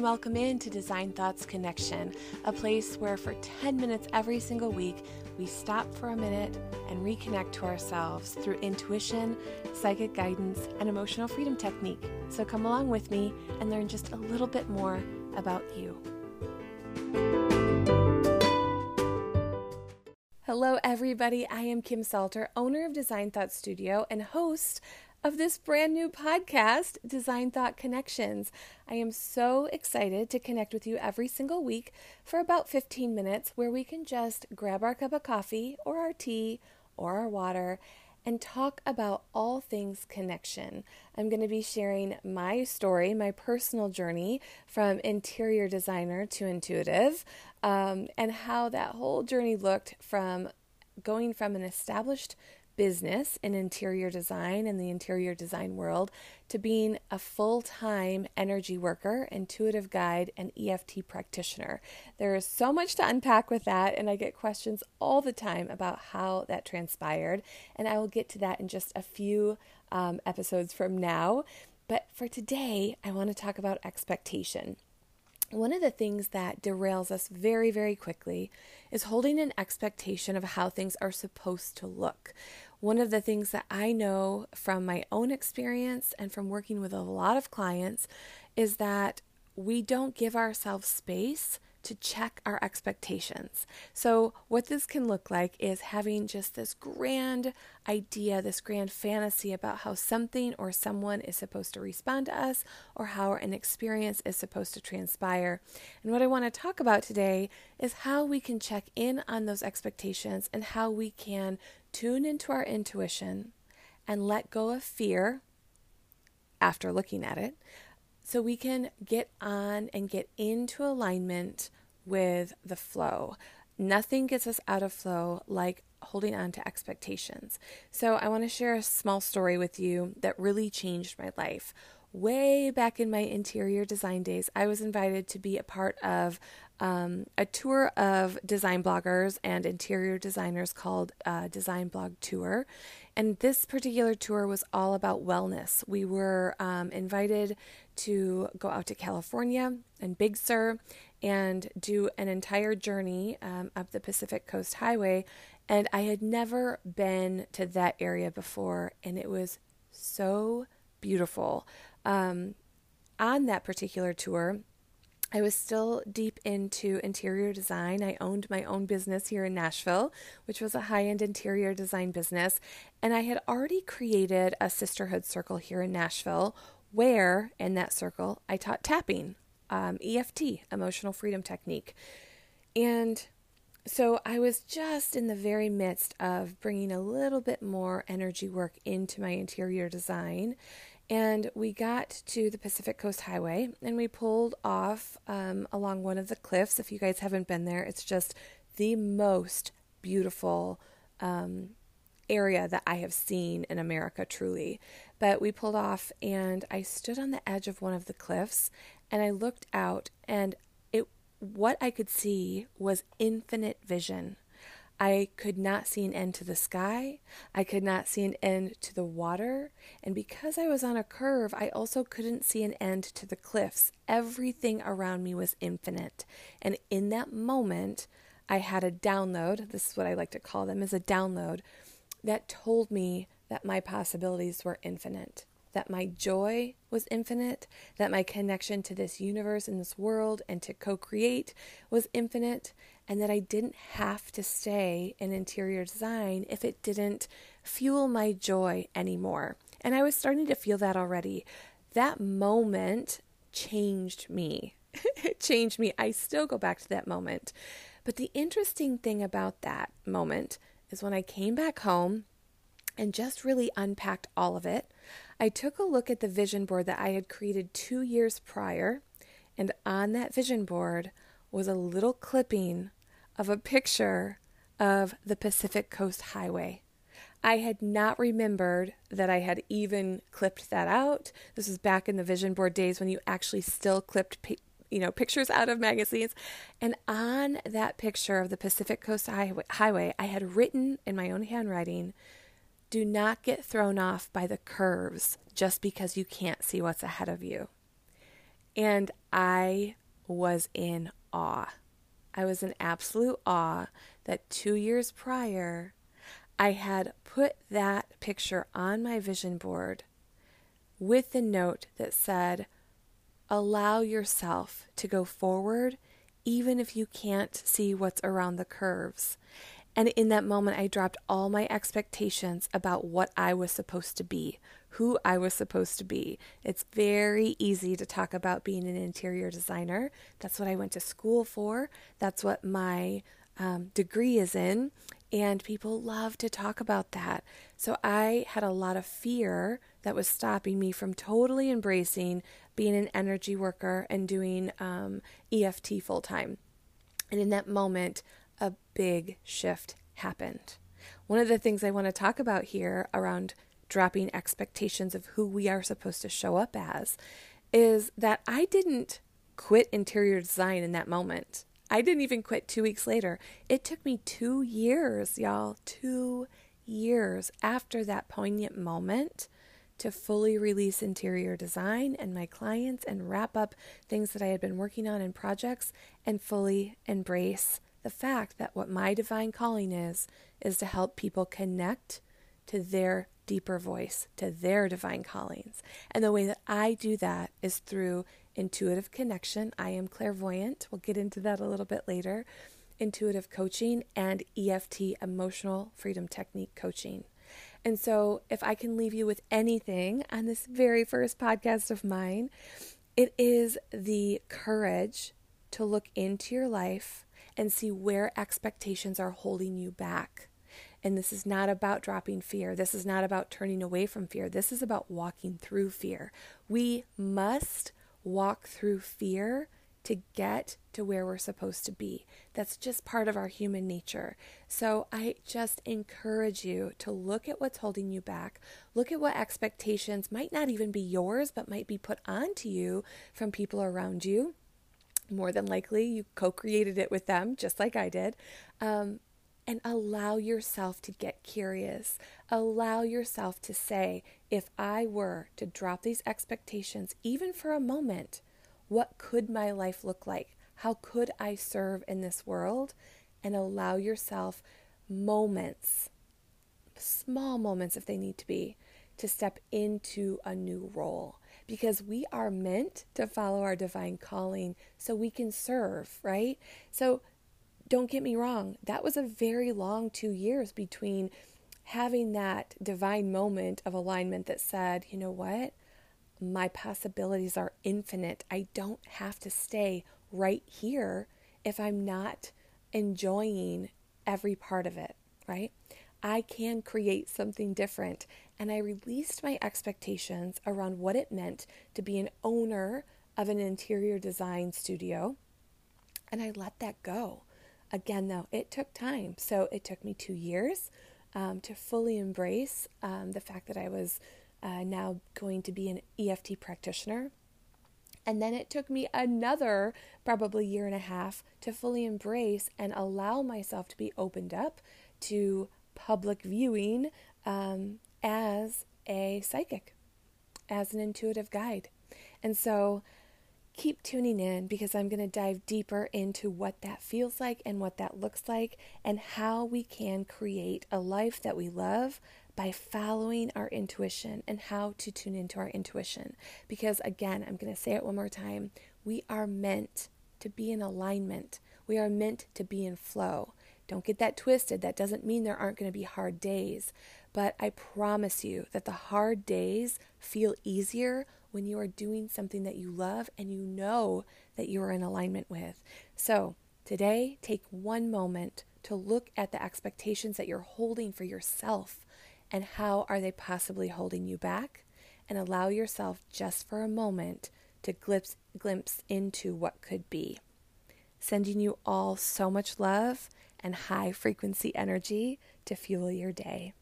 and welcome in to Design Thoughts Connection, a place where for 10 minutes every single week we stop for a minute and reconnect to ourselves through intuition, psychic guidance, and emotional freedom technique. So come along with me and learn just a little bit more about you. Hello, everybody. I am Kim Salter, owner of Design Thought Studio and host of this brand new podcast, Design Thought Connections. I am so excited to connect with you every single week for about 15 minutes where we can just grab our cup of coffee or our tea or our water and talk about all things connection. I'm going to be sharing my story, my personal journey from interior designer to intuitive, um, and how that whole journey looked from going from an established business in interior design and the interior design world to being a full time energy worker, intuitive guide, and EFT practitioner. There is so much to unpack with that, and I get questions all the time about how that transpired. And I will get to that in just a few um, episodes from now. But for today, I want to talk about expectation. One of the things that derails us very, very quickly is holding an expectation of how things are supposed to look. One of the things that I know from my own experience and from working with a lot of clients is that we don't give ourselves space to check our expectations. So, what this can look like is having just this grand idea, this grand fantasy about how something or someone is supposed to respond to us or how an experience is supposed to transpire. And what I want to talk about today is how we can check in on those expectations and how we can tune into our intuition and let go of fear after looking at it so we can get on and get into alignment with the flow. Nothing gets us out of flow like holding on to expectations. So, I want to share a small story with you that really changed my life. Way back in my interior design days, I was invited to be a part of um, a tour of design bloggers and interior designers called uh, Design Blog Tour. And this particular tour was all about wellness. We were um, invited to go out to California and Big Sur and do an entire journey um, up the Pacific Coast Highway. And I had never been to that area before, and it was so beautiful. Um, on that particular tour, I was still deep into interior design. I owned my own business here in Nashville, which was a high end interior design business. And I had already created a sisterhood circle here in Nashville where, in that circle, I taught tapping, um, EFT, emotional freedom technique. And so I was just in the very midst of bringing a little bit more energy work into my interior design. And we got to the Pacific Coast Highway and we pulled off um, along one of the cliffs. If you guys haven't been there, it's just the most beautiful um, area that I have seen in America, truly. But we pulled off and I stood on the edge of one of the cliffs and I looked out and it what I could see was infinite vision. I could not see an end to the sky. I could not see an end to the water. And because I was on a curve, I also couldn't see an end to the cliffs. Everything around me was infinite. And in that moment, I had a download. This is what I like to call them is a download that told me that my possibilities were infinite that my joy was infinite, that my connection to this universe and this world and to co create was infinite, and that I didn't have to stay in interior design if it didn't fuel my joy anymore. And I was starting to feel that already. That moment changed me. it changed me. I still go back to that moment. But the interesting thing about that moment is when I came back home and just really unpacked all of it, I took a look at the vision board that I had created two years prior, and on that vision board was a little clipping of a picture of the Pacific Coast Highway. I had not remembered that I had even clipped that out. This was back in the vision board days when you actually still clipped you know pictures out of magazines and on that picture of the Pacific Coast Highway I had written in my own handwriting do not get thrown off by the curves just because you can't see what's ahead of you. And I was in awe. I was in absolute awe that two years prior, I had put that picture on my vision board with the note that said, Allow yourself to go forward even if you can't see what's around the curves. And in that moment, I dropped all my expectations about what I was supposed to be, who I was supposed to be. It's very easy to talk about being an interior designer. That's what I went to school for, that's what my um, degree is in. And people love to talk about that. So I had a lot of fear that was stopping me from totally embracing being an energy worker and doing um, EFT full time. And in that moment, a big shift happened. One of the things I want to talk about here around dropping expectations of who we are supposed to show up as is that I didn't quit interior design in that moment. I didn't even quit two weeks later. It took me two years, y'all, two years after that poignant moment to fully release interior design and my clients and wrap up things that I had been working on in projects and fully embrace the fact that what my divine calling is, is to help people connect to their deeper voice, to their divine callings. And the way that I do that is through intuitive connection. I am clairvoyant. We'll get into that a little bit later. Intuitive coaching and EFT, emotional freedom technique coaching. And so, if I can leave you with anything on this very first podcast of mine, it is the courage to look into your life and see where expectations are holding you back. And this is not about dropping fear. This is not about turning away from fear. This is about walking through fear. We must walk through fear to get to where we're supposed to be. That's just part of our human nature. So I just encourage you to look at what's holding you back. Look at what expectations might not even be yours, but might be put onto you from people around you. More than likely, you co created it with them, just like I did. Um, and allow yourself to get curious. Allow yourself to say, if I were to drop these expectations, even for a moment, what could my life look like? How could I serve in this world? And allow yourself moments, small moments if they need to be, to step into a new role. Because we are meant to follow our divine calling so we can serve, right? So don't get me wrong, that was a very long two years between having that divine moment of alignment that said, you know what? my possibilities are infinite. I don't have to stay right here if I'm not enjoying every part of it, right? I can create something different. And I released my expectations around what it meant to be an owner of an interior design studio. And I let that go. Again, though, it took time. So it took me two years um, to fully embrace um, the fact that I was uh, now going to be an EFT practitioner. And then it took me another probably year and a half to fully embrace and allow myself to be opened up to public viewing um, as a psychic, as an intuitive guide. And so keep tuning in because I'm going to dive deeper into what that feels like and what that looks like and how we can create a life that we love by following our intuition and how to tune into our intuition. Because again, I'm going to say it one more time we are meant to be in alignment, we are meant to be in flow. Don't get that twisted. That doesn't mean there aren't going to be hard days. But I promise you that the hard days feel easier when you are doing something that you love and you know that you are in alignment with. So, today, take one moment to look at the expectations that you're holding for yourself and how are they possibly holding you back? And allow yourself just for a moment to glimpse, glimpse into what could be. Sending you all so much love and high frequency energy to fuel your day.